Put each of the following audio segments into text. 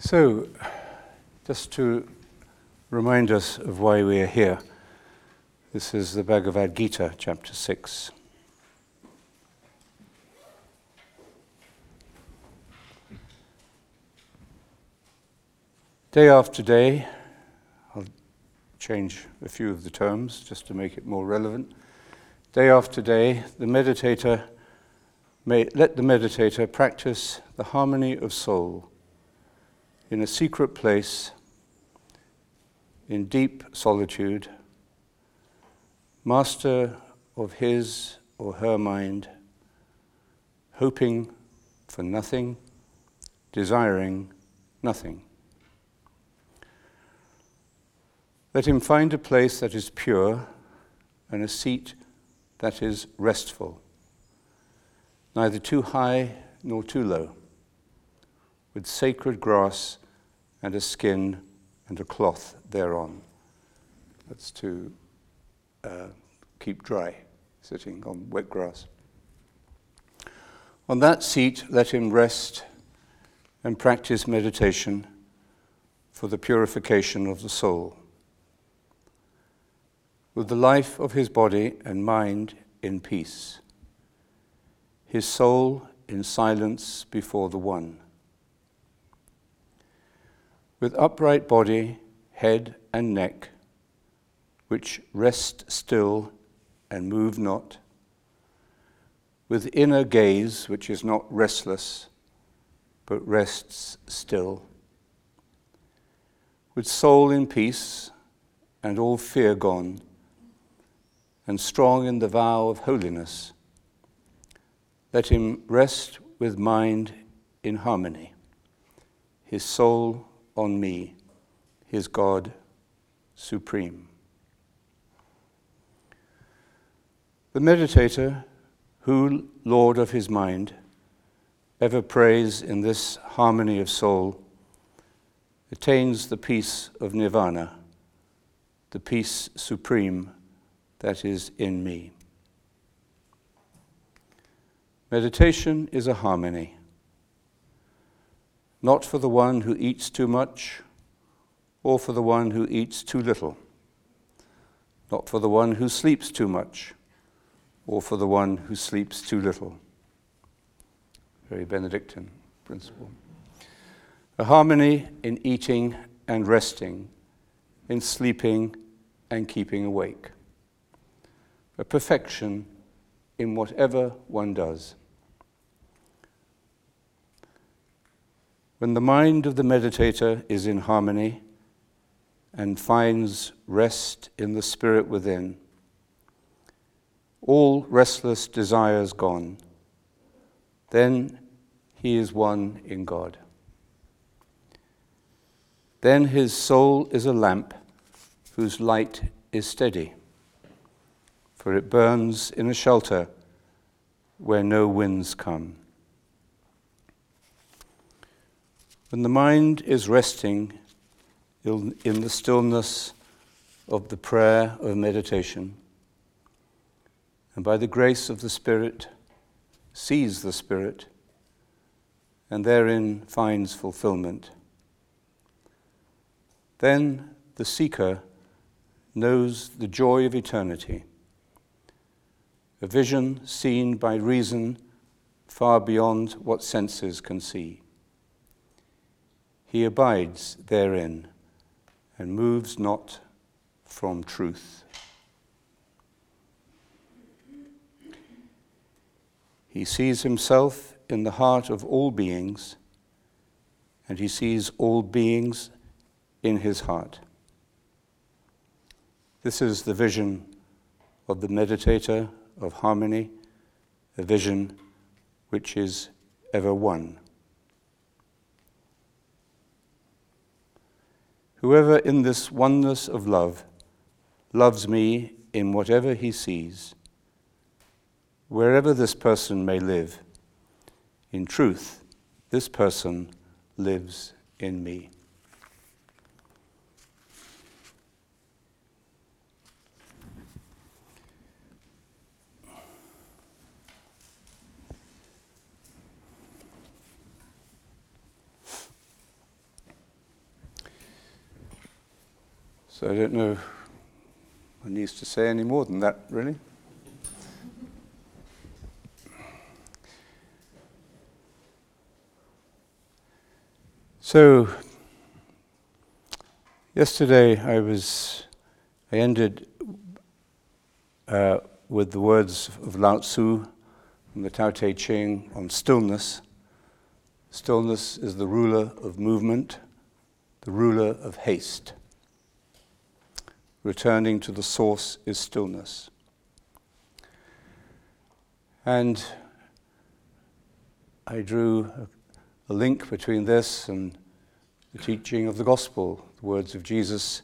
So, just to remind us of why we are here, this is the Bhagavad Gita, chapter 6. Day after day, I'll change a few of the terms just to make it more relevant. Day after day, the meditator may let the meditator practice the harmony of soul in a secret place, in deep solitude, master of his or her mind, hoping for nothing, desiring nothing. Let him find a place that is pure and a seat that is restful, neither too high nor too low, with sacred grass and a skin and a cloth thereon. That's to uh, keep dry, sitting on wet grass. On that seat, let him rest and practice meditation for the purification of the soul. With the life of his body and mind in peace, his soul in silence before the One with upright body, head, and neck, which rest still and move not, with inner gaze, which is not restless, but rests still, with soul in peace and all fear gone, and strong in the vow of holiness, let him rest with mind in harmony, his soul on me, his God supreme. The meditator, who, Lord of his mind, ever prays in this harmony of soul, attains the peace of nirvana, the peace supreme that is in me. Meditation is a harmony not for the one who eats too much or for the one who eats too little, not for the one who sleeps too much or for the one who sleeps too little. Very Benedictine principle. A harmony in eating and resting, in sleeping and keeping awake. A perfection in whatever one does. When the mind of the meditator is in harmony and finds rest in the spirit within, all restless desires gone, then he is one in God. Then his soul is a lamp whose light is steady, for it burns in a shelter where no winds come. When the mind is resting in the stillness of the prayer of meditation, and by the grace of the Spirit, sees the Spirit, and therein finds fulfillment, then the seeker knows the joy of eternity, a vision seen by reason far beyond what senses can see he abides therein and moves not from truth. He sees himself in the heart of all beings, and he sees all beings in his heart. This is the vision of the meditator of harmony, a vision which is ever one. Whoever in this oneness of love loves me in whatever he sees, wherever this person may live, in truth, this person lives in me. So I don't know what needs to say any more than that, really. So, yesterday I was, I ended uh, with the words of Lao Tzu from the Tao Te Ching on stillness. Stillness is the ruler of movement, the ruler of haste. Returning to the source is stillness. And I drew a link between this and the teaching of the gospel, the words of Jesus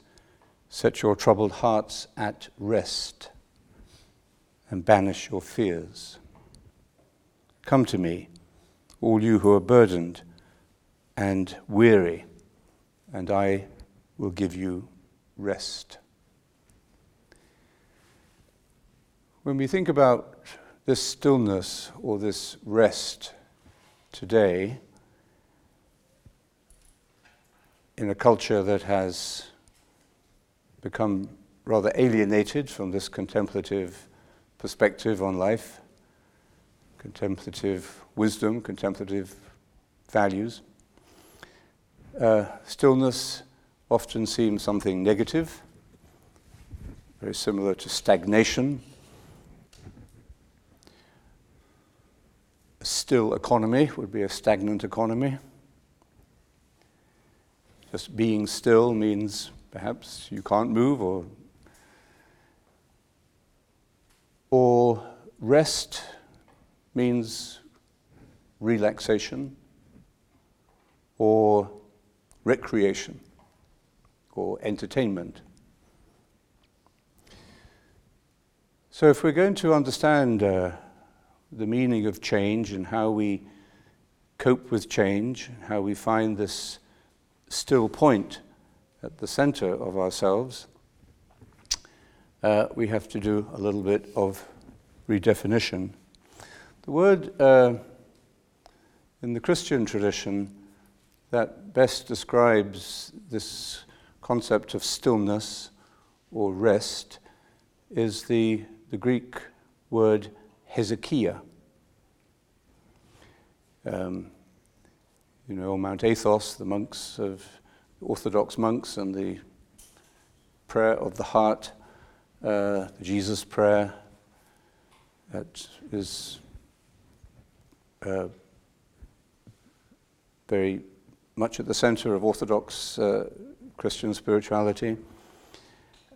set your troubled hearts at rest and banish your fears. Come to me, all you who are burdened and weary, and I will give you rest. When we think about this stillness or this rest today, in a culture that has become rather alienated from this contemplative perspective on life, contemplative wisdom, contemplative values. Uh, stillness often seems something negative, very similar to stagnation. Still economy would be a stagnant economy. Just being still means perhaps you can't move or or rest means relaxation or recreation or entertainment. So, if we're going to understand uh, the meaning of change and how we cope with change, how we find this still point at the center of ourselves, uh, we have to do a little bit of redefinition. The word uh, in the Christian tradition that best describes this concept of stillness or rest is the, the Greek word hesychia. Um, you know, Mount Athos, the monks of Orthodox monks, and the prayer of the heart, uh, the Jesus prayer, that is uh, very much at the center of Orthodox uh, Christian spirituality,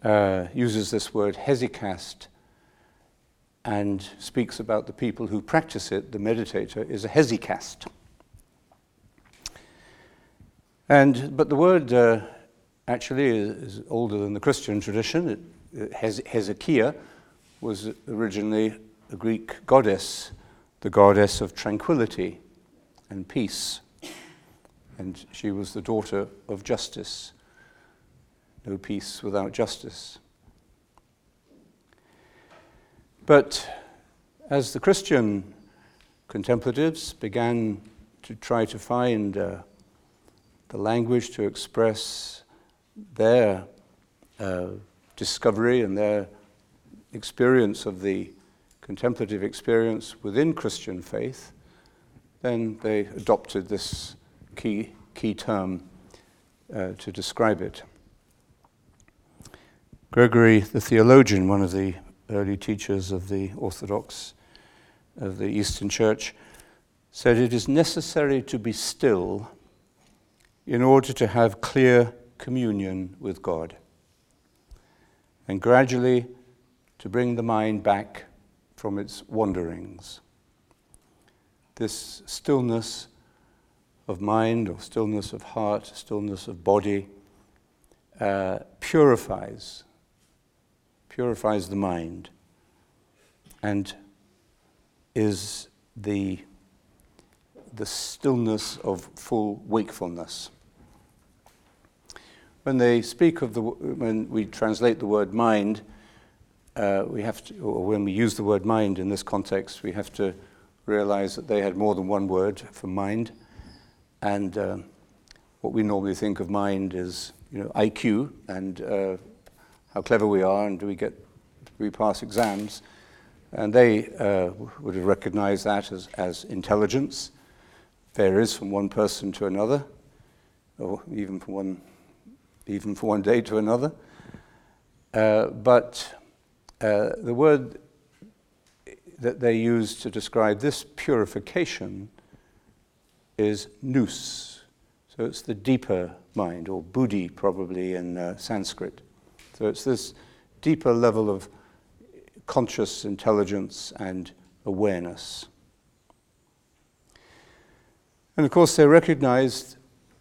uh, uses this word hesychast and speaks about the people who practice it. The meditator is a hesychast. And, but the word uh, actually is, is, older than the Christian tradition. It, it Hesychia was originally a Greek goddess, the goddess of tranquility and peace. And she was the daughter of justice. No peace without justice. But as the Christian contemplatives began to try to find uh, the language to express their uh, discovery and their experience of the contemplative experience within Christian faith, then they adopted this key, key term uh, to describe it. Gregory the theologian, one of the early teachers of the Orthodox, of the Eastern Church, said it is necessary to be still in order to have clear communion with God and gradually to bring the mind back from its wanderings. This stillness of mind or stillness of heart, stillness of body, uh, purifies, purifies the mind and is the, the stillness of full wakefulness when they speak of the, when we translate the word mind, uh, we have to, or when we use the word mind in this context, we have to realize that they had more than one word for mind. And uh, what we normally think of mind is you know, IQ and uh, how clever we are and do we get we pass exams. And they uh, would have recognized that as, as intelligence, varies from one person to another, or even from one, even from one day to another. Uh, but uh, the word that they use to describe this purification is nous. So it's the deeper mind, or buddhi probably in uh, Sanskrit. So it's this deeper level of conscious intelligence and awareness. And of course, they recognized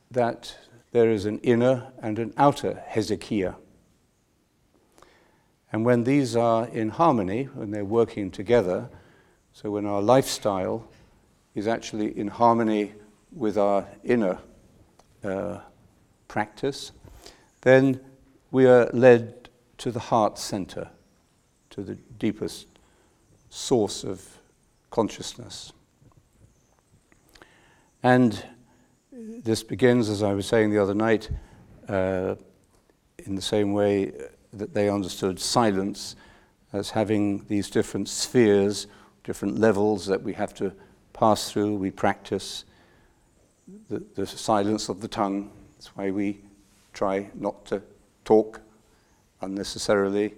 that there is an inner and an outer hesychia. And when these are in harmony, when they're working together, so when our lifestyle is actually in harmony with our inner uh, practice, then we are led to the heart center, to the deepest source of consciousness. And this begins, as I was saying the other night, uh, in the same way that they understood silence as having these different spheres, different levels that we have to pass through, we practice. The, the silence of the tongue, that's why we try not to talk unnecessarily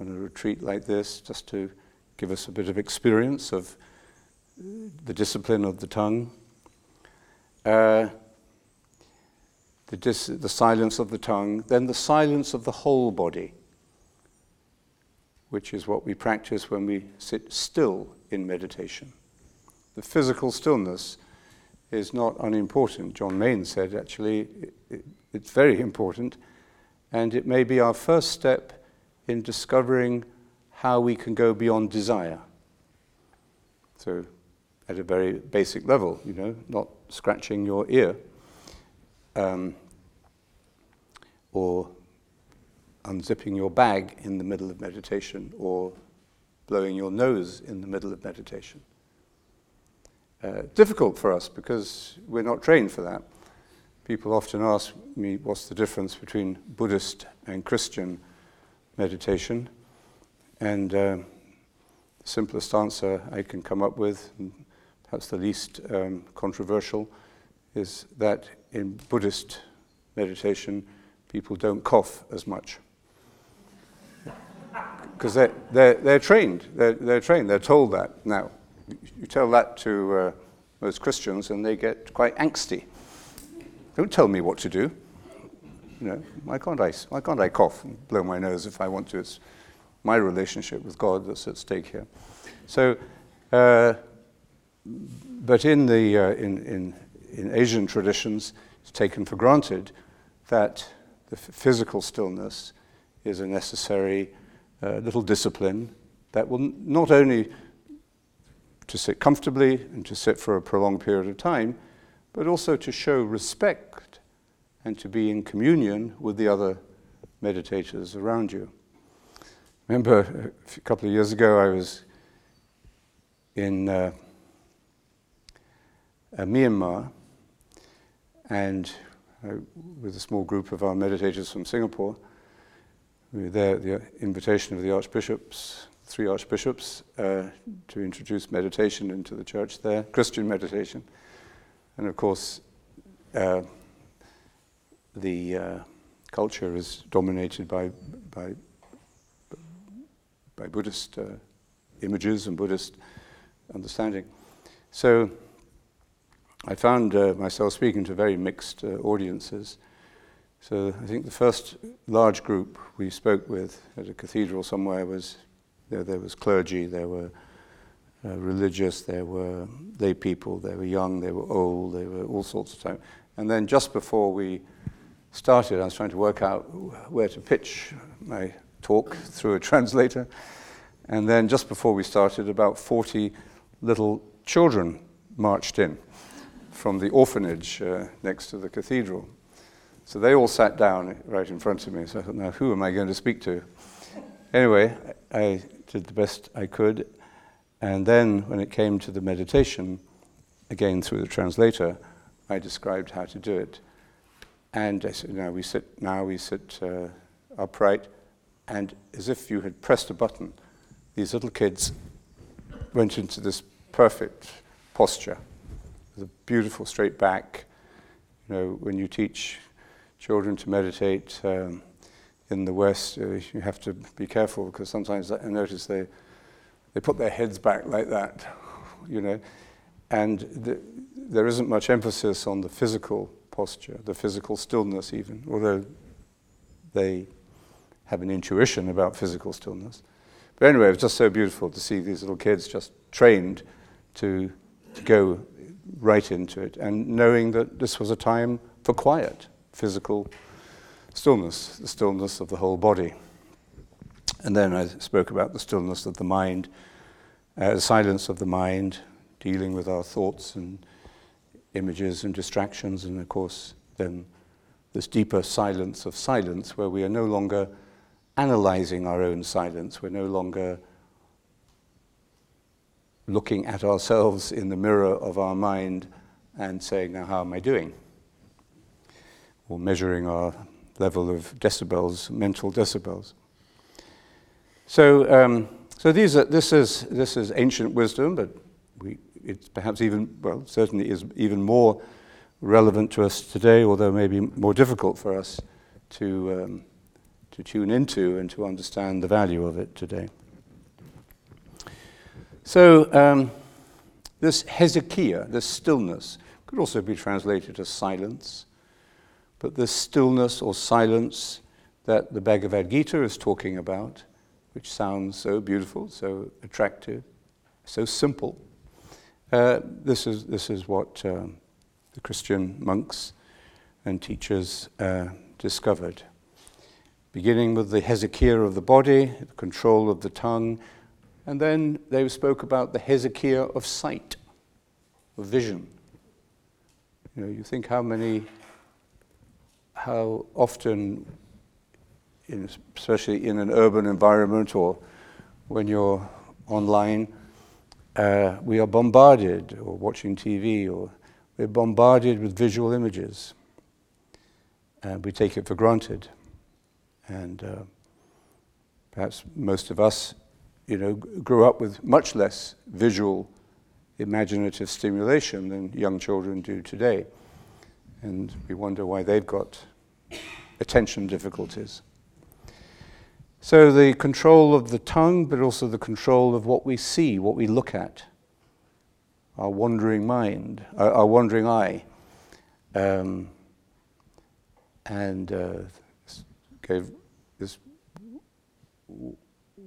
on a retreat like this, just to give us a bit of experience of the discipline of the tongue. Uh, the, dis- the silence of the tongue, then the silence of the whole body, which is what we practice when we sit still in meditation. The physical stillness is not unimportant. John Main said, actually, it, it, it's very important, and it may be our first step in discovering how we can go beyond desire. So, at a very basic level, you know, not scratching your ear. Um, or unzipping your bag in the middle of meditation, or blowing your nose in the middle of meditation. Uh, difficult for us because we're not trained for that. People often ask me what's the difference between Buddhist and Christian meditation, and uh, the simplest answer I can come up with, perhaps the least um, controversial, is that in Buddhist meditation, people don't cough as much. Because they're, they're, they're trained. They're, they're trained. They're told that. Now, you tell that to uh, most Christians and they get quite angsty. Don't tell me what to do. You know, why can't I, why can't I cough and blow my nose if I want to? It's my relationship with God that's at stake here. So, uh, but in, the, uh, in, in, in Asian traditions, it's taken for granted that the physical stillness is a necessary uh, little discipline that will n- not only to sit comfortably and to sit for a prolonged period of time, but also to show respect and to be in communion with the other meditators around you. Remember, a couple of years ago, I was in uh, uh, Myanmar, and uh, with a small group of our meditators from Singapore. We were there at the invitation of the archbishops, three archbishops, uh, to introduce meditation into the church there, Christian meditation. And of course, uh, the uh, culture is dominated by, by, by Buddhist uh, images and Buddhist understanding. So I found uh, myself speaking to very mixed uh, audiences. So I think the first large group we spoke with at a cathedral somewhere was there, there was clergy, there were uh, religious, there were lay people, they were young, they were old, they were all sorts of time. And then just before we started, I was trying to work out where to pitch my talk through a translator. And then just before we started, about 40 little children marched in from the orphanage uh, next to the cathedral. So they all sat down right in front of me. So I thought, now who am I going to speak to? Anyway, I did the best I could. And then when it came to the meditation, again through the translator, I described how to do it. And I said, now we sit, now we sit uh, upright, and as if you had pressed a button, these little kids went into this perfect posture, with a beautiful straight back. You know, when you teach children to meditate um, in the West, uh, you have to be careful because sometimes I notice they they put their heads back like that, you know, and the, there isn't much emphasis on the physical posture, the physical stillness, even, although they have an intuition about physical stillness. But anyway, it was just so beautiful to see these little kids just trained to, to go right into it and knowing that this was a time for quiet, physical stillness, the stillness of the whole body. And then I spoke about the stillness of the mind, uh, the silence of the mind, dealing with our thoughts and images and distractions, and of course, then this deeper silence of silence where we are no longer analyzing our own silence, we're no longer looking at ourselves in the mirror of our mind and saying, Now, how am I doing? Or measuring our level of decibels, mental decibels. So, um, so these are, this, is, this is ancient wisdom, but we, it's perhaps even, well, certainly is even more relevant to us today, although maybe more difficult for us to, um, to tune into and to understand the value of it today. So, um, this hesychia, this stillness, could also be translated as silence, but this stillness or silence that the Bhagavad Gita is talking about which sounds so beautiful, so attractive, so simple. Uh, this, is, this is what um, the Christian monks and teachers uh, discovered. Beginning with the hesychia of the body, the control of the tongue, and then they spoke about the hesychia of sight, of vision. You know, you think how many, how often in, especially in an urban environment or when you're online, uh, we are bombarded, or watching TV, or we're bombarded with visual images. And we take it for granted. And uh, perhaps most of us, you know, grew up with much less visual, imaginative stimulation than young children do today. And we wonder why they've got attention difficulties. So, the control of the tongue, but also the control of what we see, what we look at, our wandering mind, our, our wandering eye. Um, and uh, gave, this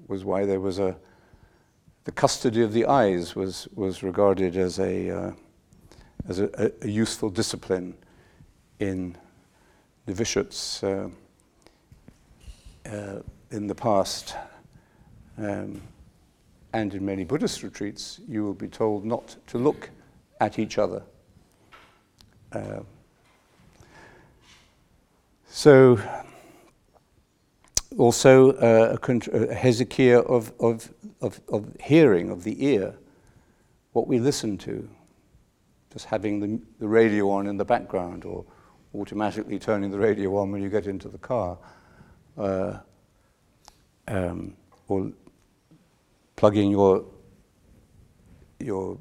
was why there was a the custody of the eyes was was regarded as a uh, as a, a, useful discipline in novitiates. Uh, uh in the past, um, and in many Buddhist retreats, you will be told not to look at each other. Uh, so, also uh, a, a, hesychia of, of, of, of hearing, of the ear, what we listen to, just having the, the radio on in the background or automatically turning the radio on when you get into the car. Uh, um, or plugging your your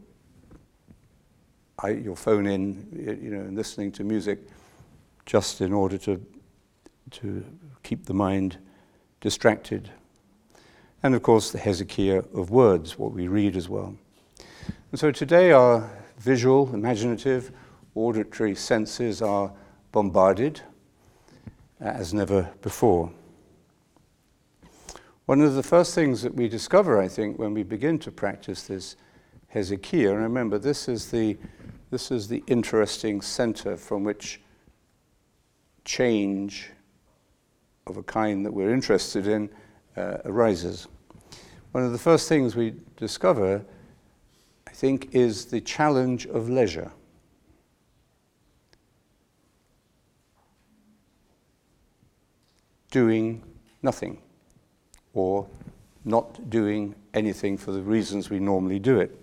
your phone in, you know, and listening to music, just in order to to keep the mind distracted. And of course, the hesychia of words, what we read as well. And so today, our visual, imaginative, auditory senses are bombarded as never before. One of the first things that we discover, I think, when we begin to practice this hesychia, and remember, this is the, this is the interesting center from which change of a kind that we're interested in uh, arises. One of the first things we discover, I think, is the challenge of leisure. Doing nothing or not doing anything for the reasons we normally do it.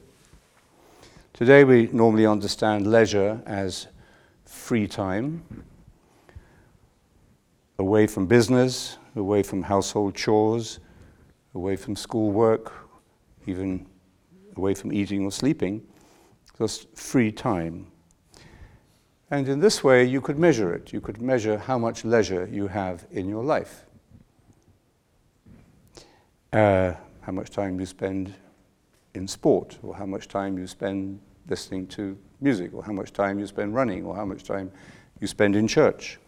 Today, we normally understand leisure as free time, away from business, away from household chores, away from schoolwork, even away from eating or sleeping, just free time. And in this way, you could measure it. You could measure how much leisure you have in your life. Uh, how much time you spend in sport, or how much time you spend listening to music, or how much time you spend running, or how much time you spend in church.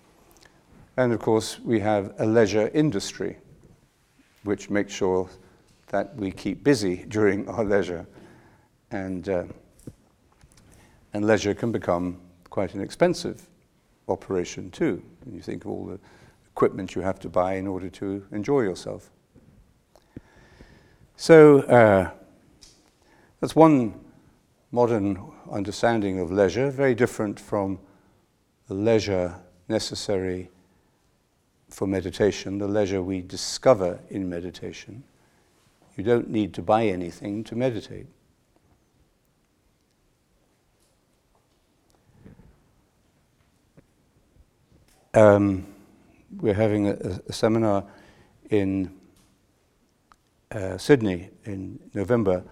And of course, we have a leisure industry, which makes sure that we keep busy during our leisure. And, uh, and leisure can become quite an expensive operation too. When you think of all the equipment you have to buy in order to enjoy yourself. So uh, that's one modern understanding of leisure, very different from the leisure necessary for meditation, the leisure we discover in meditation. You don't need to buy anything to meditate. Um, we're having a, a seminar in uh, Sydney in November,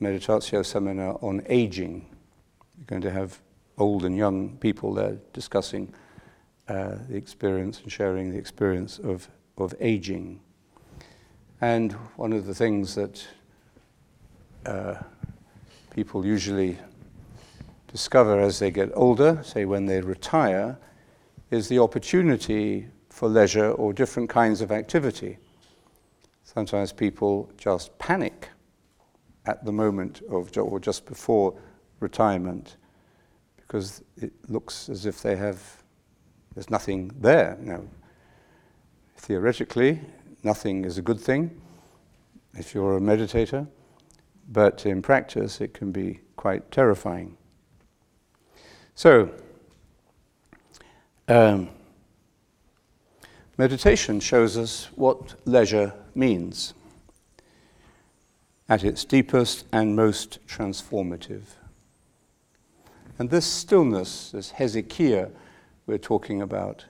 meditatio seminar on aging. We're going to have old and young people there discussing uh, the experience and sharing the experience of, of aging. And one of the things that uh, people usually discover as they get older, say when they retire, is the opportunity for leisure or different kinds of activity. Sometimes people just panic at the moment of, or just before retirement because it looks as if they have, there's nothing there. Now, theoretically, nothing is a good thing if you're a meditator, but in practice it can be quite terrifying. So, um, meditation shows us what leisure means at its deepest and most transformative. And this stillness, this hesychia we're talking about,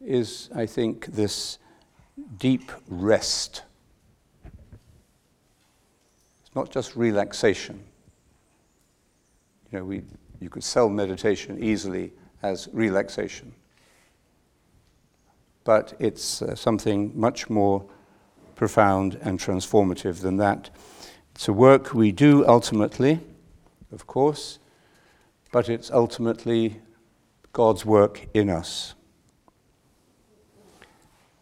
is, I think, this deep rest. It's not just relaxation. You know, we, you could sell meditation easily as relaxation. But it's uh, something much more profound and transformative than that. It's a work we do ultimately, of course, but it's ultimately God's work in us.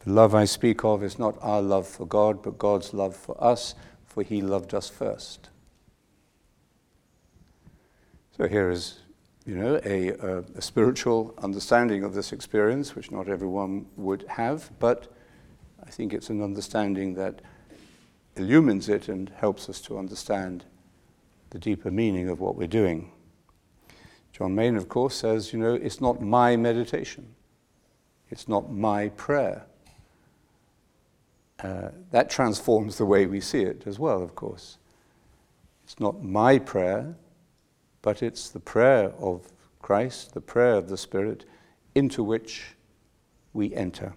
The love I speak of is not our love for God, but God's love for us, for He loved us first. So here is, you know, a, a, a spiritual understanding of this experience, which not everyone would have, but I think it's an understanding that illumines it and helps us to understand the deeper meaning of what we're doing. John Main, of course, says, you know, it's not my meditation, it's not my prayer. Uh, that transforms the way we see it as well, of course. It's not my prayer, but it's the prayer of Christ, the prayer of the Spirit, into which we enter.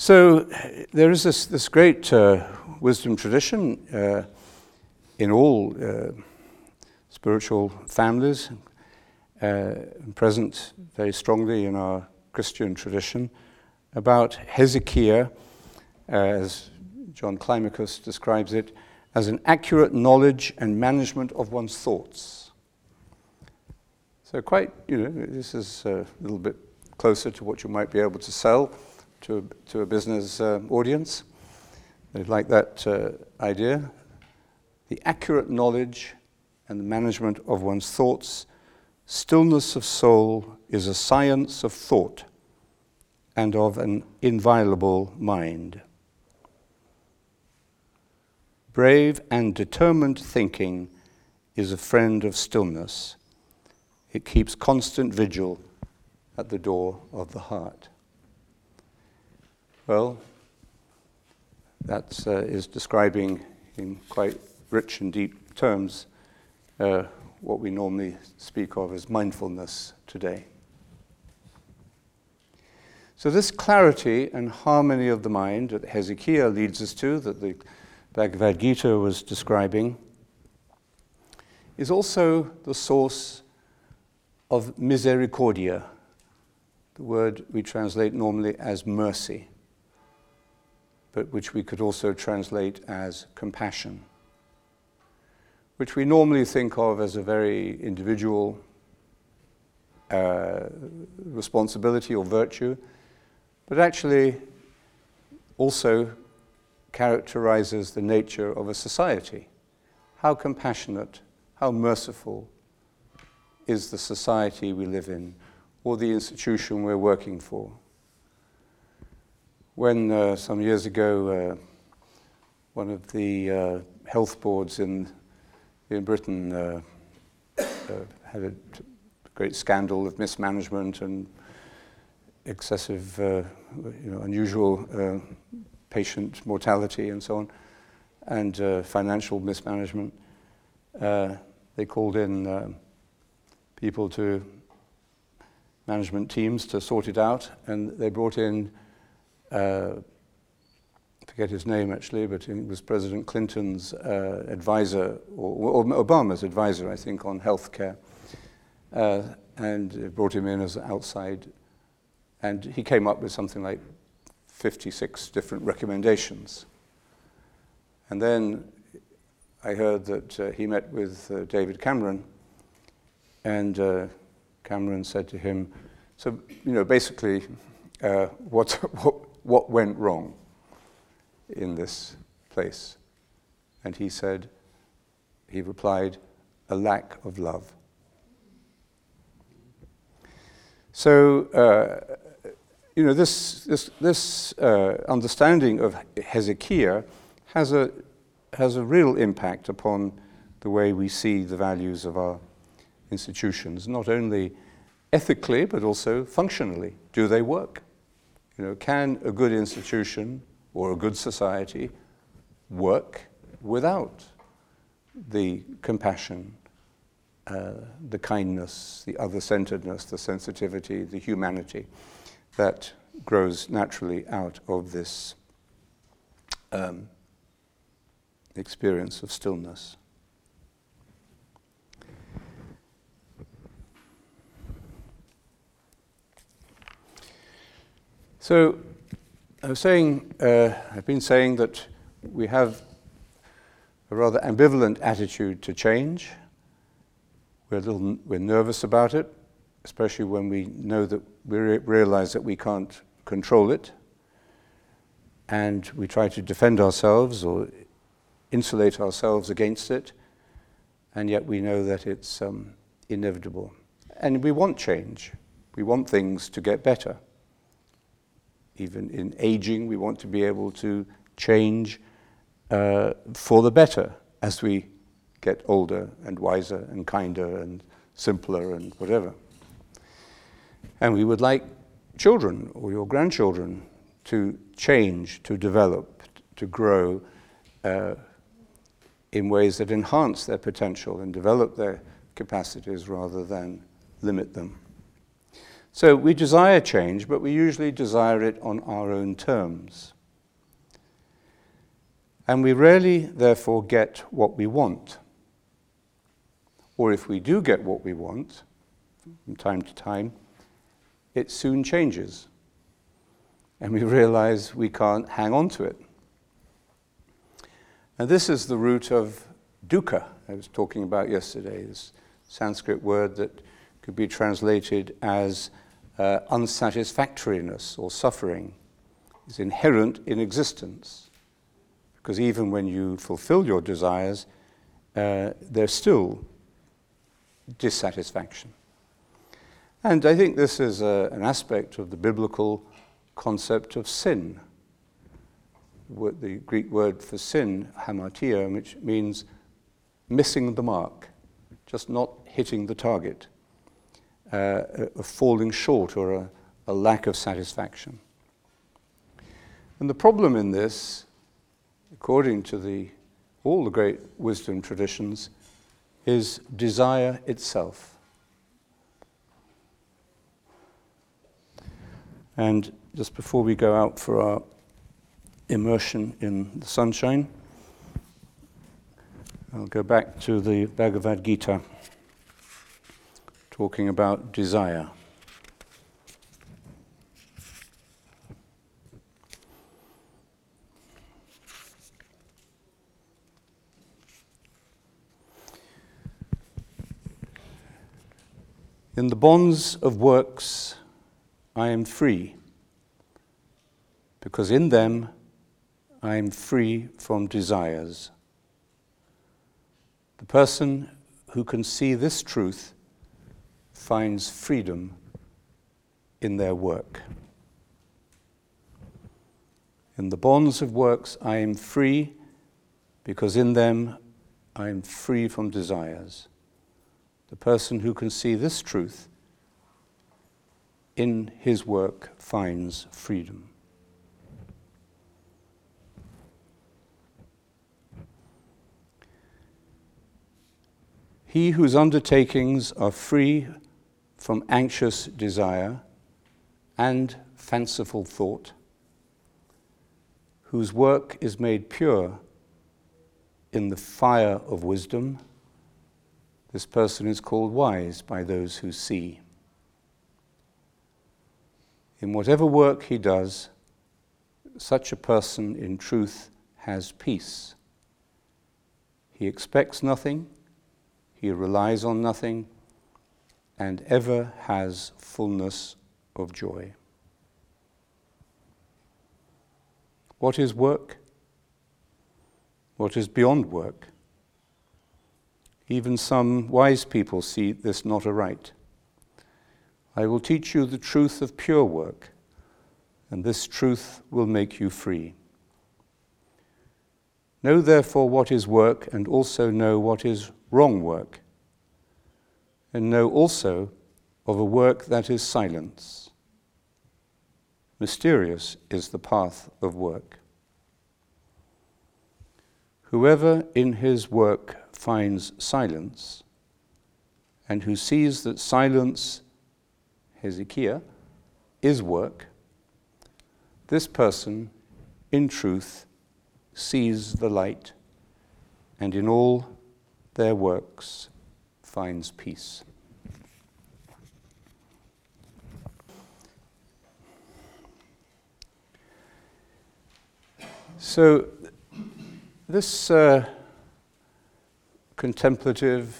So there is this, this great uh, wisdom tradition uh, in all uh, spiritual families, uh, present very strongly in our Christian tradition, about hesychia, as John Climacus describes it, as an accurate knowledge and management of one's thoughts. So, quite, you know, this is a little bit closer to what you might be able to sell to a, to a business uh, audience. They like that uh, idea. The accurate knowledge and the management of one's thoughts. Stillness of soul is a science of thought and of an inviolable mind. Brave and determined thinking is a friend of stillness. It keeps constant vigil at the door of the heart. Well, that uh, is describing in quite rich and deep terms uh, what we normally speak of as mindfulness today. So, this clarity and harmony of the mind that hesychia leads us to, that the Bhagavad Gita was describing, is also the source of misericordia, the word we translate normally as mercy, but which we could also translate as compassion, which we normally think of as a very individual uh, responsibility or virtue, but actually also characterizes the nature of a society. How compassionate, how merciful is the society we live in or the institution we're working for. When uh, some years ago, uh, one of the uh, health boards in, in Britain uh, uh, had a great scandal of mismanagement and excessive, uh, you know, unusual patient mortality and so on, and financial mismanagement. They called in people to management teams to sort it out, and they brought in, uh, forget his name actually, but he was President Clinton's advisor, or, or, Obama's advisor, I think, on healthcare. and brought him in as an outside and he came up with something like 56 different recommendations. And then I heard that uh, he met with uh, David Cameron, and uh, Cameron said to him, So, you know, basically, uh, what, what, what went wrong in this place? And he said, he replied, a lack of love. So, uh, you know, this, this, this uh, understanding of hesychia has a, has a real impact upon the way we see the values of our institutions, not only ethically, but also functionally. Do they work? You know, can a good institution or a good society work without the compassion, uh, the kindness, the other centeredness, the sensitivity, the humanity? that grows naturally out of this um, experience of stillness. So, I was saying, uh, I've been saying that we have a rather ambivalent attitude to change. We're, a little, we're nervous about it especially when we know that we re- realize that we can't control it, and we try to defend ourselves or insulate ourselves against it, and yet we know that it's um, inevitable. And we want change. We want things to get better. Even in aging, we want to be able to change uh, for the better as we get older and wiser and kinder and simpler and whatever. And we would like children or your grandchildren to change, to develop, to grow uh, in ways that enhance their potential and develop their capacities rather than limit them. So we desire change, but we usually desire it on our own terms. And we rarely, therefore, get what we want. Or if we do get what we want, from time to time, it soon changes. And we realize we can't hang on to it. And this is the root of dukkha I was talking about yesterday, this Sanskrit word that could be translated as uh, unsatisfactoriness or suffering. is inherent in existence. Because even when you fulfill your desires, uh, there's still dissatisfaction. And I think this is a, an aspect of the biblical concept of sin. The Greek word for sin, hamartia, which means missing the mark, just not hitting the target, uh, a, falling short or a, a lack of satisfaction. And the problem in this, according to the, all the great wisdom traditions, is desire itself. And just before we go out for our immersion in the sunshine, I'll go back to the Bhagavad Gita, talking about desire. In the bonds of works, I am free, because in them I am free from desires. The person who can see this truth finds freedom in their work. In the bonds of works, I am free because in them I am free from desires. The person who can see this truth in his work finds freedom. He whose undertakings are free from anxious desire and fanciful thought, whose work is made pure in the fire of wisdom, this person is called wise by those who see. In whatever work he does, such a person in truth has peace. He expects nothing, he relies on nothing, and ever has fullness of joy. What is work? What is beyond work? Even some wise people see this not aright. I will teach you the truth of pure work, and this truth will make you free. Know therefore what is work, and also know what is wrong work, and know also of a work that is silence. Mysterious is the path of work. Whoever in his work finds silence, and who sees that silence, hesychia, is work, this person, in truth, sees the light, and in all their works finds peace. So, this uh, contemplative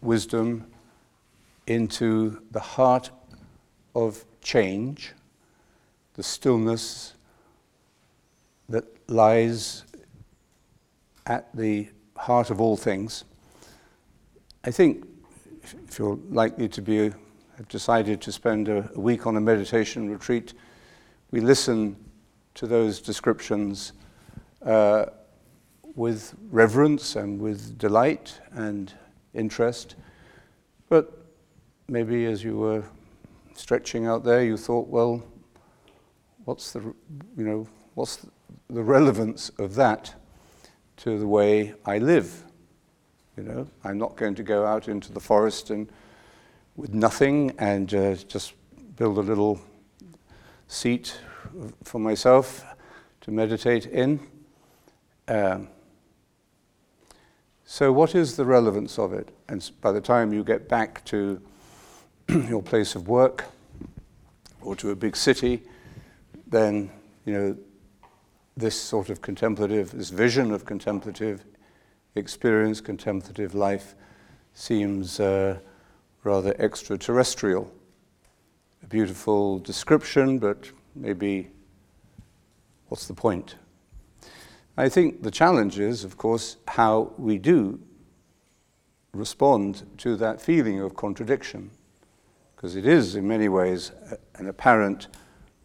wisdom into the heart of change, the stillness that lies at the heart of all things. I think if you're likely to be, have decided to spend a, a week on a meditation retreat, we listen to those descriptions. Uh, with reverence and with delight and interest. But maybe as you were stretching out there, you thought, well, what's the, you know, what's the relevance of that to the way I live? You know, I'm not going to go out into the forest and with nothing and uh, just build a little seat for myself to meditate in. Um, so, what is the relevance of it? And by the time you get back to your place of work or to a big city, then, you know, this sort of contemplative, this vision of contemplative experience, contemplative life, seems uh, rather extraterrestrial. A beautiful description, but maybe what's the point? I think the challenge is, of course, how we do respond to that feeling of contradiction, because it is, in many ways, an apparent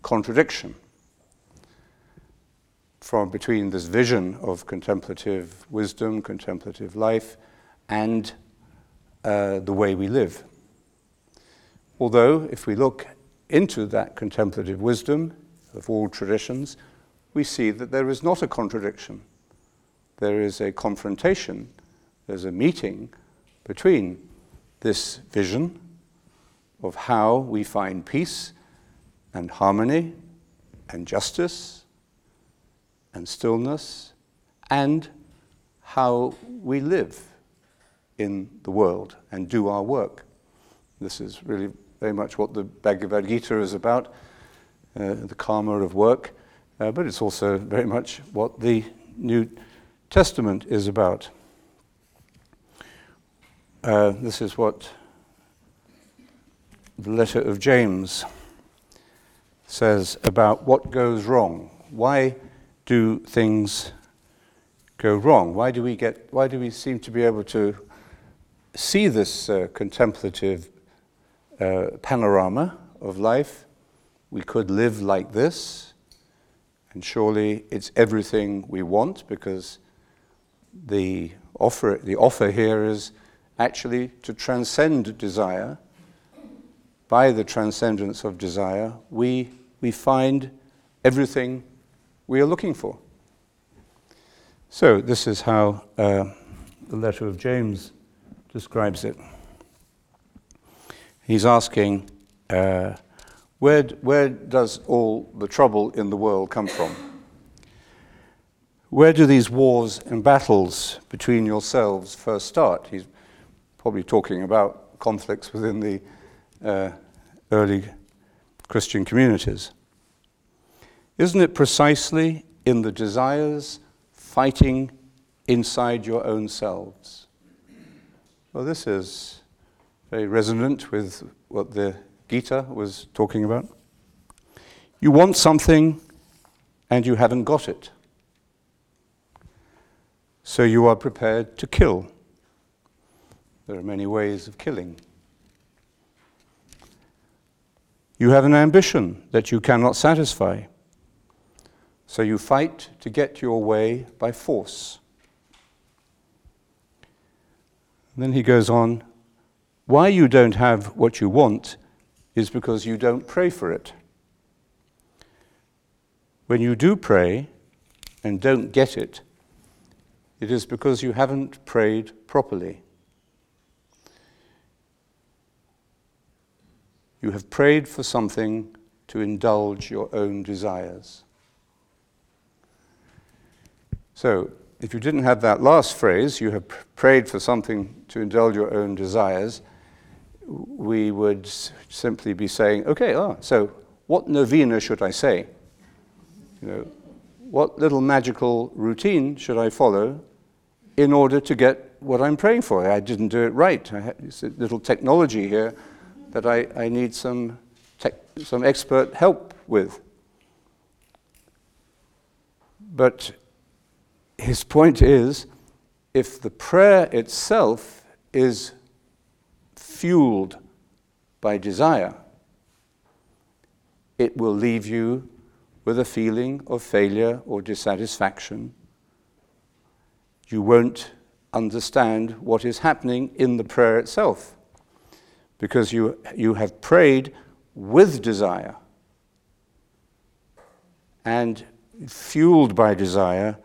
contradiction from between this vision of contemplative wisdom, contemplative life, and uh, the way we live. Although, if we look into that contemplative wisdom of all traditions, we see that there is not a contradiction. There is a confrontation, there's a meeting between this vision of how we find peace and harmony and justice and stillness and how we live in the world and do our work. This is really very much what the Bhagavad Gita is about, uh, the karma of work, uh, but it's also very much what the New Testament is about. Uh, this is what the letter of James says about what goes wrong. Why do things go wrong? Why do we get? Why do we seem to be able to see this uh, contemplative uh, panorama of life? We could live like this, and surely it's everything we want because the offer, the offer here is actually to transcend desire. By the transcendence of desire, we, we find everything we are looking for. So, this is how uh, the letter of James describes it. He's asking, uh, where, where does all the trouble in the world come from? Where do these wars and battles between yourselves first start? He's probably talking about conflicts within the uh, early Christian communities. Isn't it precisely in the desires fighting inside your own selves? Well, this is very resonant with what the Gita was talking about. You want something and you haven't got it. So you are prepared to kill. There are many ways of killing. You have an ambition that you cannot satisfy. So you fight to get your way by force. then he goes on why you don't have what you want is because you don't pray for it. When you do pray and don't get it, it is because you haven't prayed properly. You have prayed for something to indulge your own desires. So, if you didn't have that last phrase, you have prayed for something to indulge your own desires, we would simply be saying, okay, oh, so what novena should I say? You know, what little magical routine should I follow in order to get what I'm praying for? I didn't do it right. I have this little technology here that I, I need some, tech, some expert help with. But his point is if the prayer itself is fueled by desire, it will leave you with a feeling of failure or dissatisfaction. You won't understand what is happening in the prayer itself because you, you have prayed with desire and fueled by desire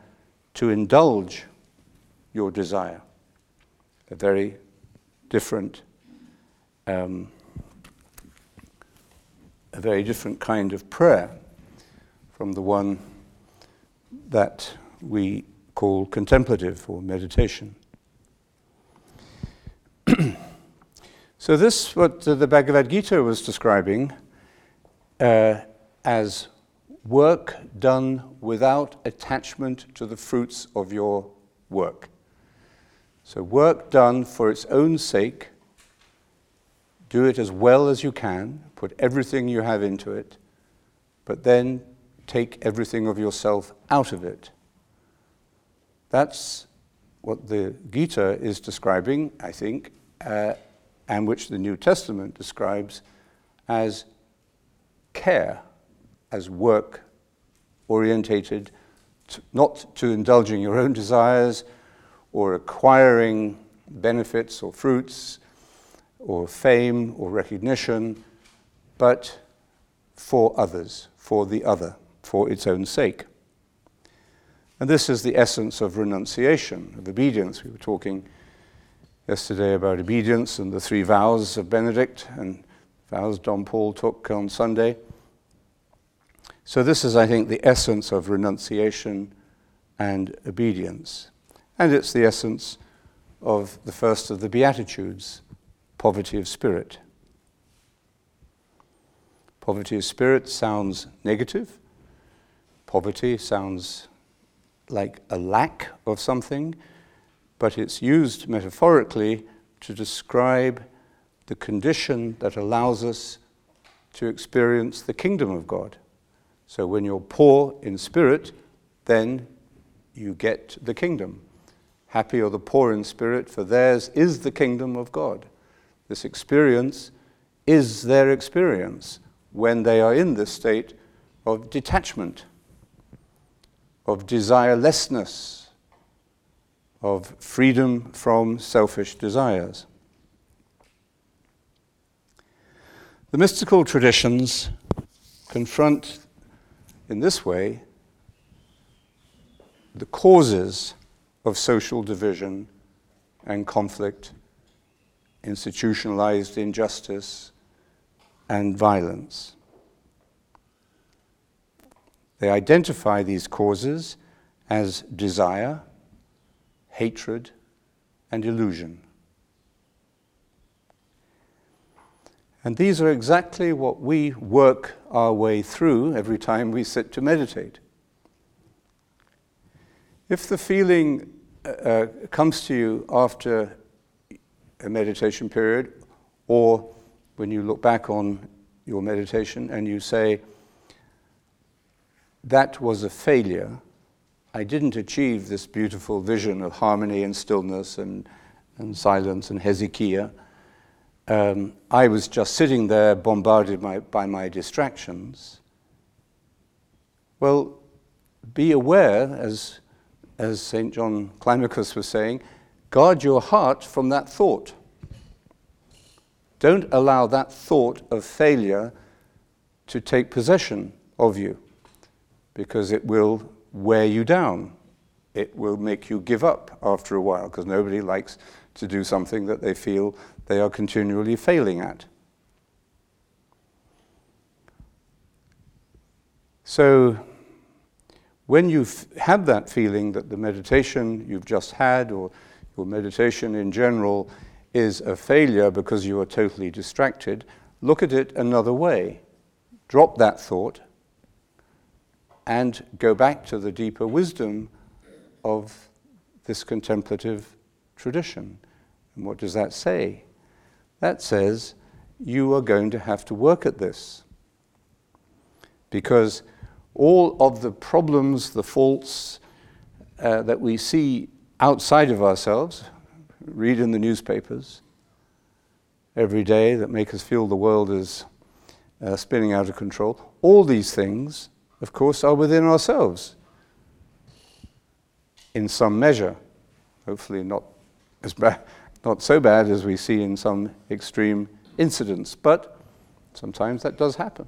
to indulge your desire. A very different, um, a very different kind of prayer from the one that we call contemplative or meditation. so, this, what the Bhagavad Gita was describing uh, as work done without attachment to the fruits of your work. So, work done for its own sake, do it as well as you can, put everything you have into it, but then take everything of yourself out of it. That's what the Gita is describing, I think, uh, and which the New Testament describes as care as work orientated to, not to indulging your own desires or acquiring benefits or fruits or fame or recognition, but for others, for the other, for its own sake. And this is the essence of renunciation, of obedience. We were talking yesterday about obedience and the three vows of Benedict and vows Don Paul took on Sunday. So, this is, I think, the essence of renunciation and obedience. And it's the essence of the first of the Beatitudes poverty of spirit. Poverty of spirit sounds negative. Poverty sounds like a lack of something, but it's used metaphorically to describe the condition that allows us to experience the kingdom of God. So when you're poor in spirit, then you get the kingdom. Happy are the poor in spirit, for theirs is the kingdom of God. This experience is their experience when they are in this state of detachment, of desirelessness, of freedom from selfish desires. The mystical traditions confront in this way the causes of social division and conflict, institutionalized injustice, and violence. They identify these causes as desire, hatred, and illusion. And these are exactly what we work our way through every time we sit to meditate. If the feeling uh, uh, comes to you after a meditation period, or when you look back on your meditation and you say, That was a failure, I didn't achieve this beautiful vision of harmony and stillness and, and silence and hesychia. Um, I was just sitting there bombarded by, by my distractions. Well, be aware, as as St. John Climacus was saying, guard your heart from that thought. Don't allow that thought of failure to take possession of you because it will wear you down. It will make you give up after a while because nobody likes to do something that they feel they are continually failing at. So, when you've had that feeling that the meditation you've just had or your meditation in general is a failure because you are totally distracted, look at it another way. Drop that thought and go back to the deeper wisdom of this contemplative tradition. And what does that say? That says you are going to have to work at this. Because all of the problems, the faults uh, that we see outside of ourselves, read in the newspapers every day that make us feel the world is uh, spinning out of control, all these things, of course, are within ourselves in some measure. Hopefully, not as bad, not so bad as we see in some extreme incidents, but sometimes that does happen.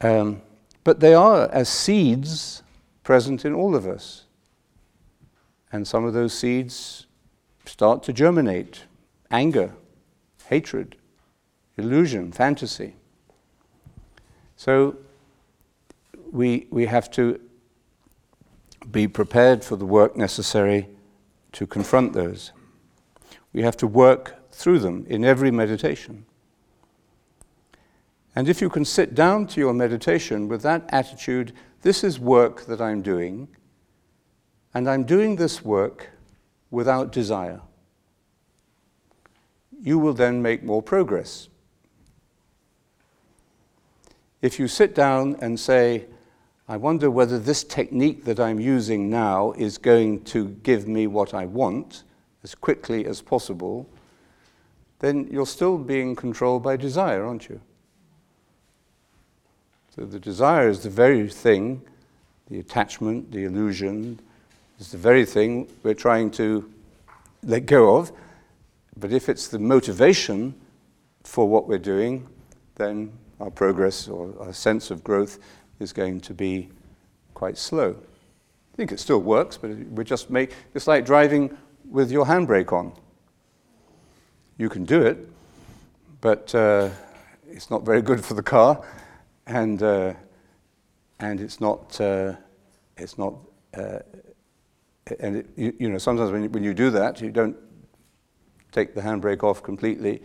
Um, but they are as seeds present in all of us. And some of those seeds start to germinate anger, hatred, illusion, fantasy. So we, we have to be prepared for the work necessary to confront those. We have to work through them in every meditation. And if you can sit down to your meditation with that attitude, this is work that I'm doing, and I'm doing this work without desire, you will then make more progress. If you sit down and say, I wonder whether this technique that I'm using now is going to give me what I want as quickly as possible, then you're still being controlled by desire, aren't you? So the desire is the very thing, the attachment, the illusion, is the very thing we're trying to let go of. But if it's the motivation for what we're doing, then our progress or our sense of growth is going to be quite slow. I think it still works, but we just make it's like driving with your handbrake on. You can do it, but uh, it's not very good for the car and uh, and it's not uh, it's not uh, and it, you, you, know sometimes when you, when you do that you don't take the handbrake off completely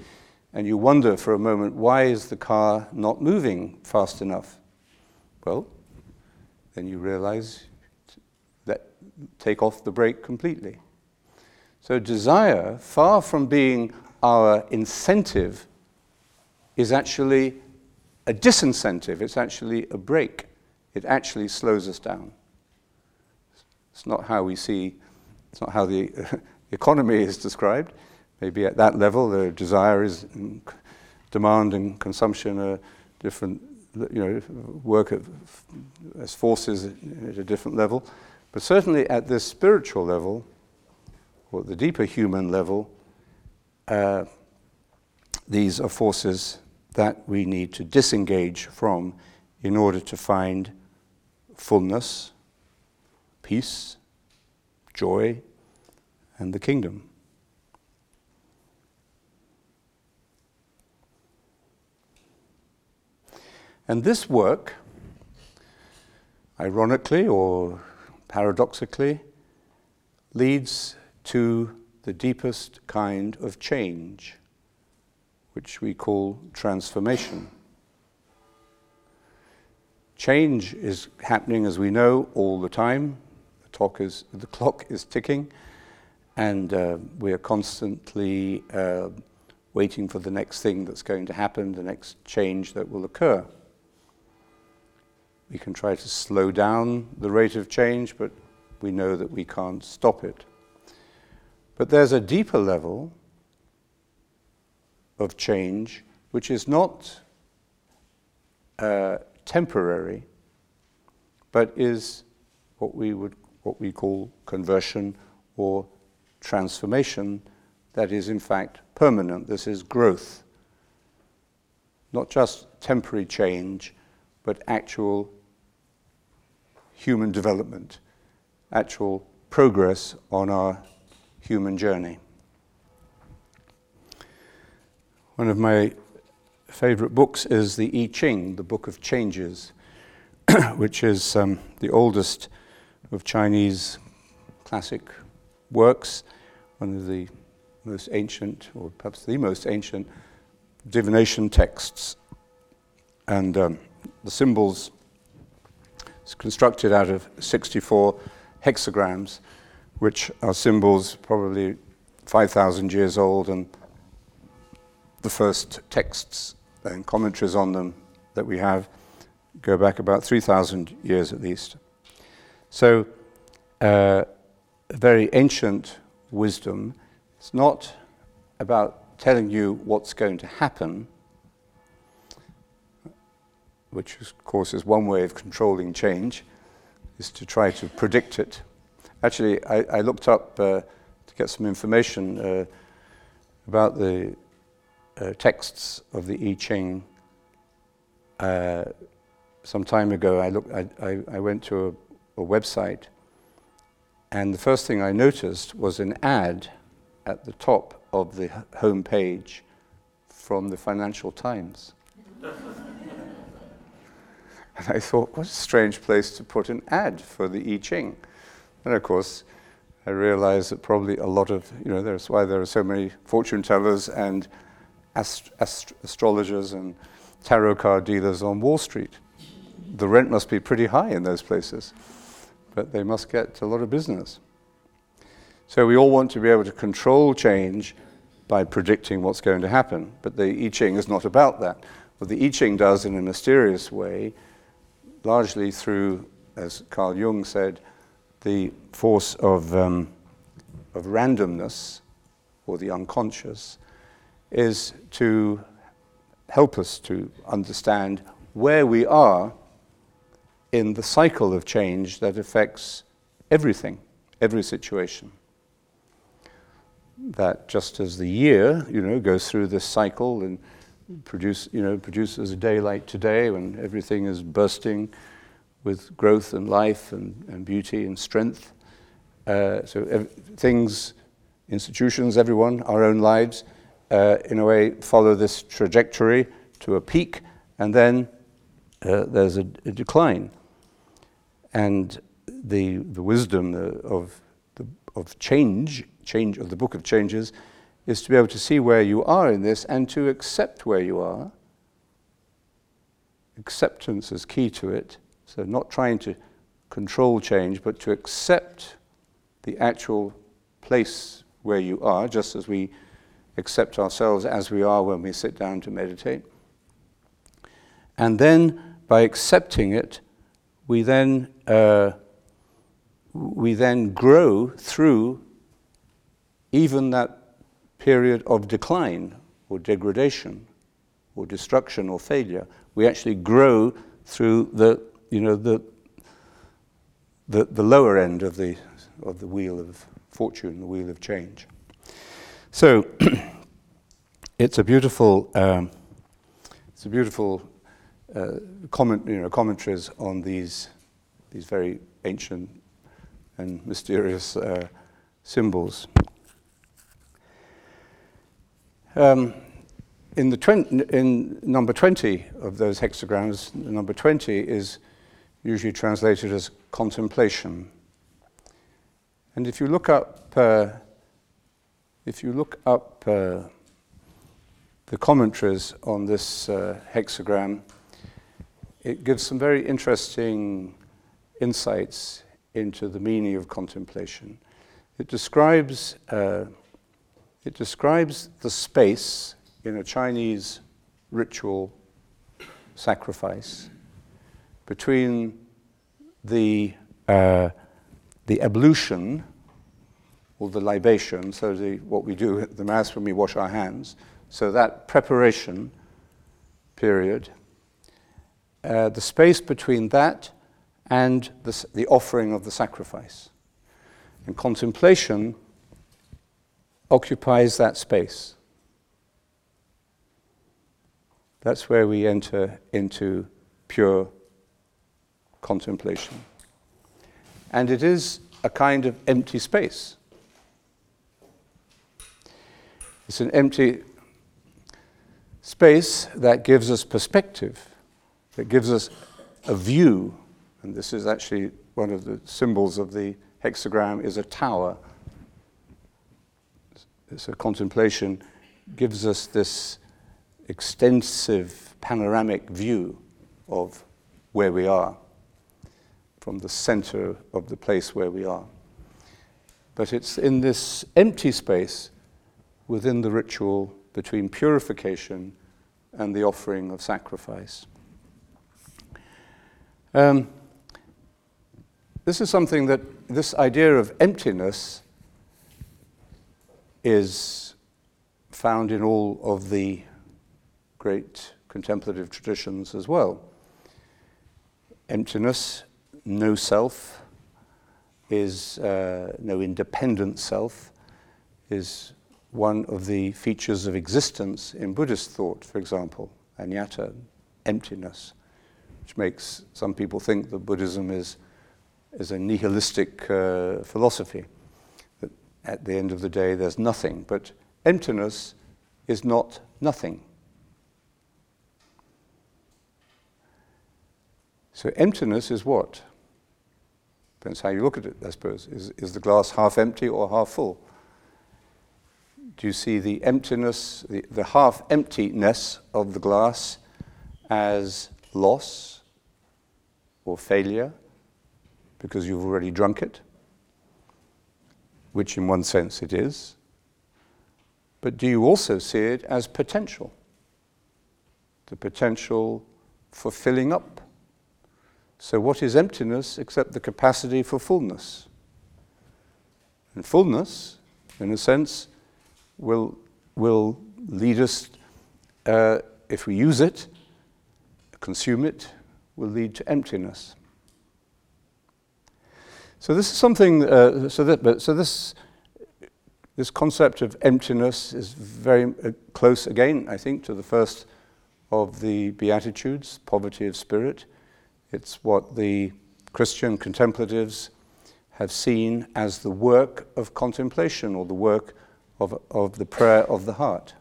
and you wonder for a moment why is the car not moving fast enough well then you realize that take off the brake completely so desire far from being our incentive is actually a disincentive it's actually a brake it actually slows us down. It's not how we see, it's not how the economy is described. Maybe at that level, the desire is demand and consumption are different, you know, work at, as forces at a different level. But certainly at this spiritual level, or the deeper human level, uh, these are forces that we need to disengage from in order to find fullness, peace, joy, and the kingdom. And this work, ironically or paradoxically, leads to the deepest kind of change, which we call transformation. Change is happening, as we know, all the time. The, talk is, the clock is ticking, and uh, we are constantly uh, waiting for the next thing that's going to happen, the next change that will occur. We can try to slow down the rate of change, but we know that we can't stop it. But there's a deeper level of change which is not uh, temporary, but is what we would what we call conversion or transformation that is in fact permanent. This is growth. Not just temporary change, but actual human development, actual progress on our human journey. One of my favorite books is the I Ching, the Book of Changes, which is um, the oldest of Chinese classic works, one of the most ancient, or perhaps the most ancient, divination texts. And um, the symbols is constructed out of 64 hexagrams, which are symbols probably 5,000 years old and the first texts and commentaries on them that we have go back about 3,000 years at least. So, uh, very ancient wisdom. It's not about telling you what's going to happen, which of course is one way of controlling change, is to try to predict it. Actually, I, I looked up uh, to get some information uh, about the uh, texts of the I Ching. Uh, some time ago, I, looked, I, I, I went to a, a, website, and the first thing I noticed was an ad at the top of the home page from the Financial Times. And I thought, what a strange place to put an ad for the I Ching. And of course, I realized that probably a lot of, you know, that's why there are so many fortune tellers and ast- ast- astrologers and tarot card dealers on Wall Street. The rent must be pretty high in those places, but they must get a lot of business. So we all want to be able to control change by predicting what's going to happen, but the I Ching is not about that. What the I Ching does in a mysterious way, largely through, as Carl Jung said, the force of, um, of randomness or the unconscious, is to help us to understand where we are in the cycle of change that affects everything, every situation. That just as the year, you know, goes through this cycle and produce, you know, produces a day like today when everything is bursting with growth and life and, and beauty and strength. Uh, so ev- things, institutions, everyone, our own lives, uh, in a way, follow this trajectory to a peak and then uh, there's a, a, decline. And the, the wisdom uh, of, the, of change, change of the book of changes, is to be able to see where you are in this and to accept where you are. Acceptance is key to it. So, not trying to control change, but to accept the actual place where you are, just as we accept ourselves as we are when we sit down to meditate. And then, by accepting it, we then, uh, we then grow through even that period of decline or degradation or destruction or failure. We actually grow through the, you know, the, the, the lower end of the, of the wheel of fortune, the wheel of change. So it's a beautiful, um, it's a beautiful uh, comment, you know, commentaries on these, these very ancient and mysterious uh, symbols. Um, in, the twen- in number 20 of those hexagrams, number 20 is usually translated as contemplation. And if you look up, uh, if you look up uh, the commentaries on this uh, hexagram, it gives some very interesting insights into the meaning of contemplation. It describes uh, it describes the space in a Chinese ritual sacrifice between the, uh, the ablution or the libation, so the, what we do at the Mass when we wash our hands, so that preparation period, uh, the space between that and the, the offering of the sacrifice. And contemplation occupies that space. That's where we enter into pure contemplation. And it is a kind of empty space. It's an empty space that gives us perspective, that gives us a view. And this is actually one of the symbols of the hexagram is a tower so contemplation gives us this extensive panoramic view of where we are from the center of the place where we are. But it's in this empty space within the ritual between purification and the offering of sacrifice. Um, this is something that this idea of emptiness is found in all of the great contemplative traditions as well. Emptiness, no self, is uh, no independent self, is one of the features of existence in Buddhist thought, for example, anatta, emptiness, which makes some people think that Buddhism is, is a nihilistic uh, philosophy at the end of the day, there's nothing. But emptiness is not nothing. So emptiness is what? Depends how you look at it, I suppose. Is, is the glass half empty or half full? Do you see the emptiness, the, the half emptiness of the glass as loss or failure because you've already drunk it? Which in one sense it is, but do you also see it as potential? The potential for filling up. So, what is emptiness except the capacity for fullness? And fullness, in a sense, will, will lead us, uh, if we use it, consume it, will lead to emptiness. So this is something. Uh, so that, so this this concept of emptiness is very uh, close again, I think, to the first of the Beatitudes, poverty of spirit. It's what the Christian contemplatives have seen as the work of contemplation or the work of, of the prayer of the heart.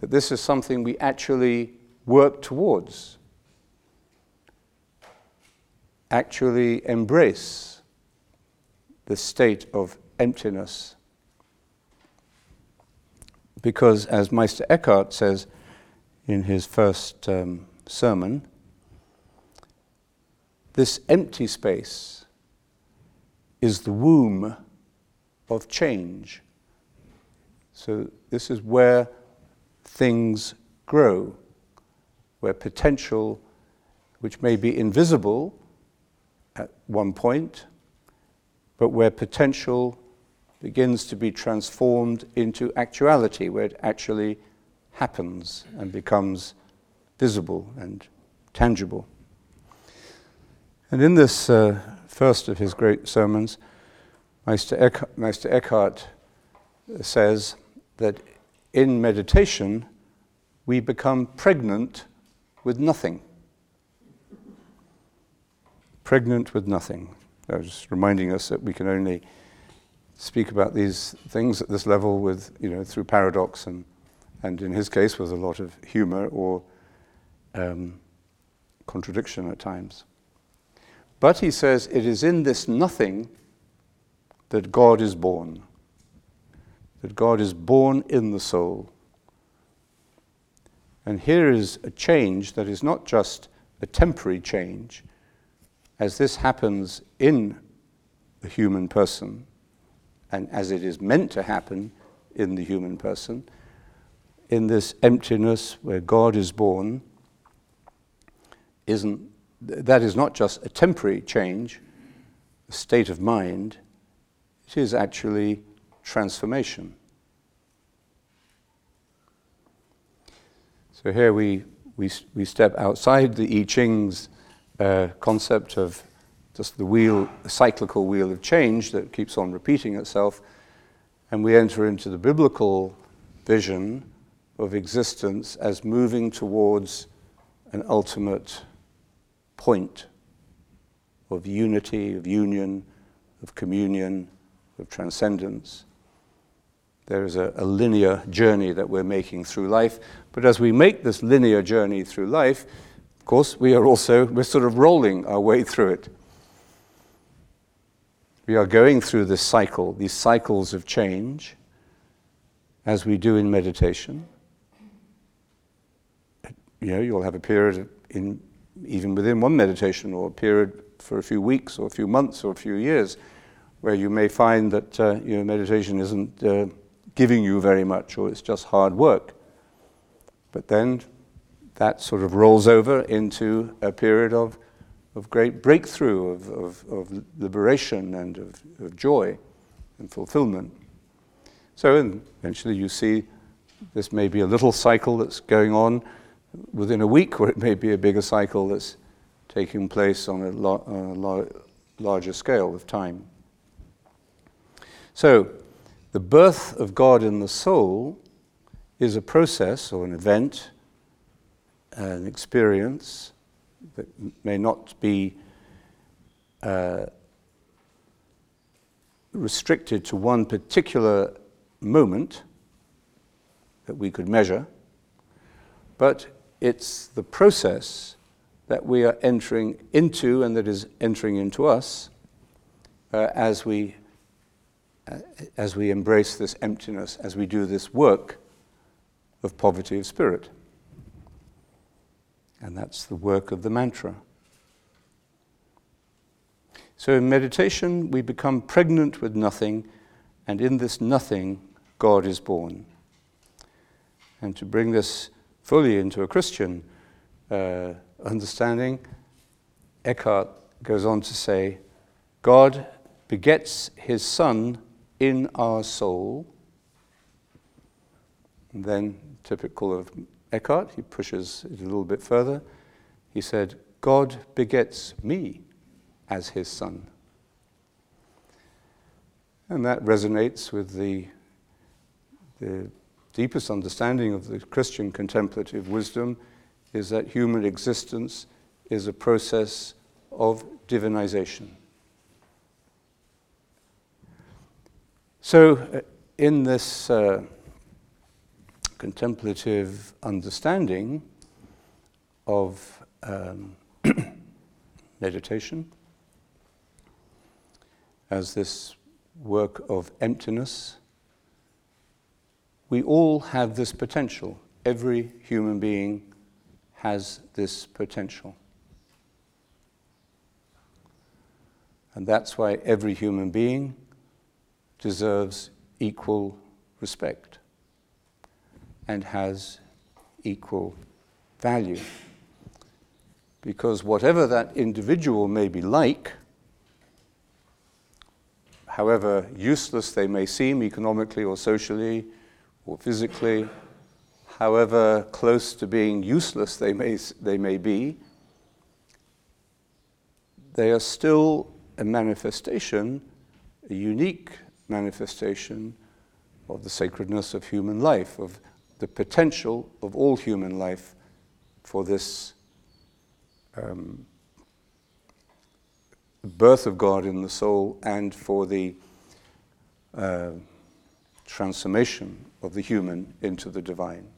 That this is something we actually work towards actually embrace the state of emptiness. Because, as Meister Eckhart says in his first um, sermon, this empty space is the womb of change. So, this is where things grow, where potential, which may be invisible at one point, but where potential begins to be transformed into actuality, where it actually happens and becomes visible and tangible. And in this uh, first of his great sermons, Meister, Eckhart, Meister Eckhart says that in meditation we become pregnant with nothing. Pregnant with nothing. I was reminding us that we can only speak about these things at this level with, you know, through paradox and, and in his case with a lot of humor or um, contradiction at times. But he says it is in this nothing that God is born, that God is born in the soul. And here is a change that is not just a temporary change, as this happens in the human person, and as it is meant to happen in the human person, in this emptiness where God is born, isn't that is not just a temporary change, a state of mind, it is actually transformation. So here we, we, we step outside the I Ching's concept of just the wheel, the cyclical wheel of change that keeps on repeating itself, and we enter into the biblical vision of existence as moving towards an ultimate point of unity, of union, of communion, of transcendence. There is a, a, linear journey that we're making through life. But as we make this linear journey through life, of course, we are also, we're sort of rolling our way through it. We are going through this cycle, these cycles of change, as we do in meditation. You know, you'll have a period in even within one meditation or a period for a few weeks or a few months or a few years, where you may find that uh, your meditation isn't uh, giving you very much or it's just hard work. But then that sort of rolls over into a period of, of great breakthrough, of, of, of liberation and of, of joy and fulfillment. So eventually you see this may be a little cycle that's going on within a week, or it may be a bigger cycle that's taking place on a, lo- on a lo- larger scale of time. So, the birth of God in the soul is a process or an event, an experience that may not be uh, restricted to one particular moment that we could measure, but it's the process that we are entering into and that is entering into us uh, as, we, uh, as we embrace this emptiness, as we do this work of poverty of spirit. And that's the work of the mantra. So in meditation, we become pregnant with nothing, and in this nothing, God is born. And to bring this fully into a Christian uh, understanding, Eckhart goes on to say, God begets his Son in our soul. And then, typical of Eckhart, he pushes it a little bit further. He said, God begets me as his Son. And that resonates with the, the deepest understanding of the Christian contemplative wisdom is that human existence is a process of divinization. So, uh, in this uh, contemplative understanding of um, meditation, as this work of emptiness. We all have this potential. Every human being has this potential. And that's why every human being deserves equal respect and has equal value. Because whatever that individual may be like, however useless they may seem economically or socially or physically, however close to being useless they may, they may be, they are still a manifestation, a unique manifestation of the sacredness of human life, of the potential of all human life for this um, birth of God in the soul and for the uh, transformation of the human into the divine.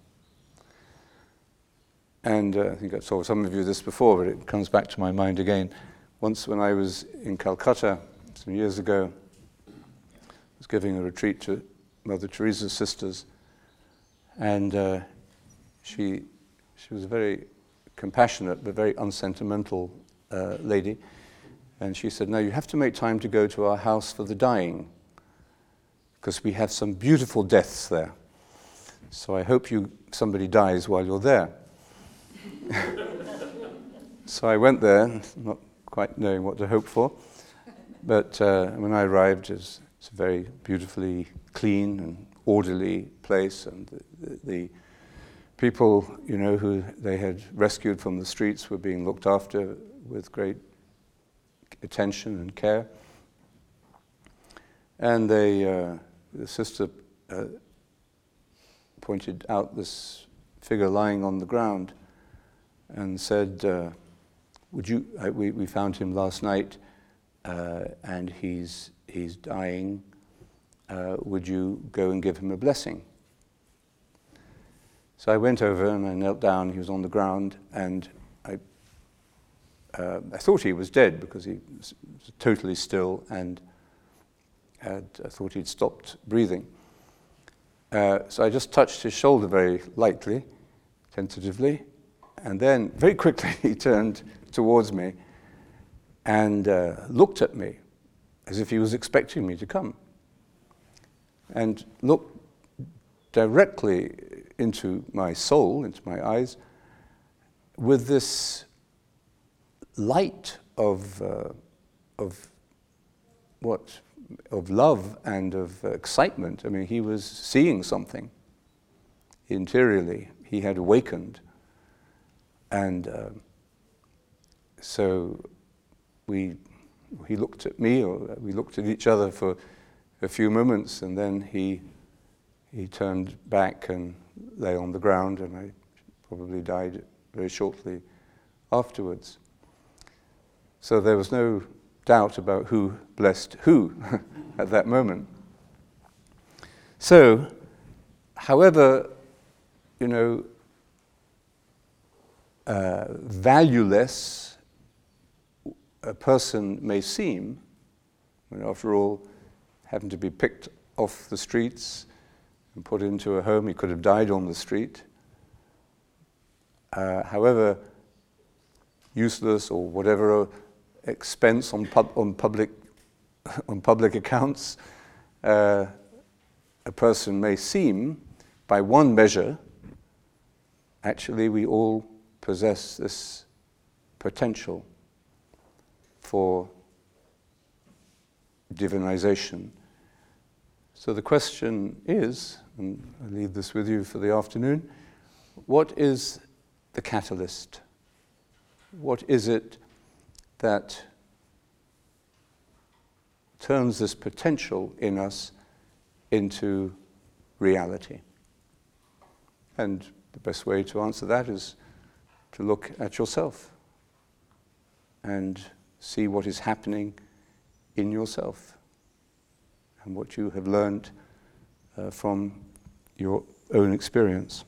And uh, I think I told some of you this before, but it comes back to my mind again. Once, when I was in Calcutta some years ago, I was giving a retreat to Mother Teresa's sisters, and uh, she, she was a very compassionate but very unsentimental uh, lady. And she said, No, you have to make time to go to our house for the dying, because we have some beautiful deaths there. So I hope you, somebody dies while you're there. so I went there, not quite knowing what to hope for. But uh, when I arrived, it's, it's, a very beautifully clean and orderly place, and the, the, the, people, you know, who they had rescued from the streets were being looked after with great attention and care. And they, uh, the sister uh, pointed out this figure lying on the ground and said, uh, would you, we, we found him last night uh, and he's, he's dying. Uh, would you go and give him a blessing? So I went over and I knelt down. He was on the ground and I, uh, I thought he was dead because he was totally still and had, I thought he'd stopped breathing. Uh, so I just touched his shoulder very lightly, tentatively, and then very quickly he turned towards me and uh, looked at me as if he was expecting me to come. And looked directly into my soul, into my eyes, with this light of, uh, of what, of love and of excitement. I mean, he was seeing something interiorly. He had awakened. And uh, so we, he looked at me, or we looked at each other for a few moments, and then he, he turned back and lay on the ground, and I probably died very shortly afterwards. So there was no doubt about who blessed who at that moment. So, however, you know, uh, valueless a person may seem, I mean, after all, having to be picked off the streets and put into a home, he could have died on the street. Uh, however, useless or whatever expense on, pub- on, public, on public accounts uh, a person may seem, by one measure, actually we all possess this potential for divinization. So the question is, and I leave this with you for the afternoon, what is the catalyst? What is it that turns this potential in us into reality? And the best way to answer that is to look at yourself and see what is happening in yourself and what you have learned uh, from your own experience.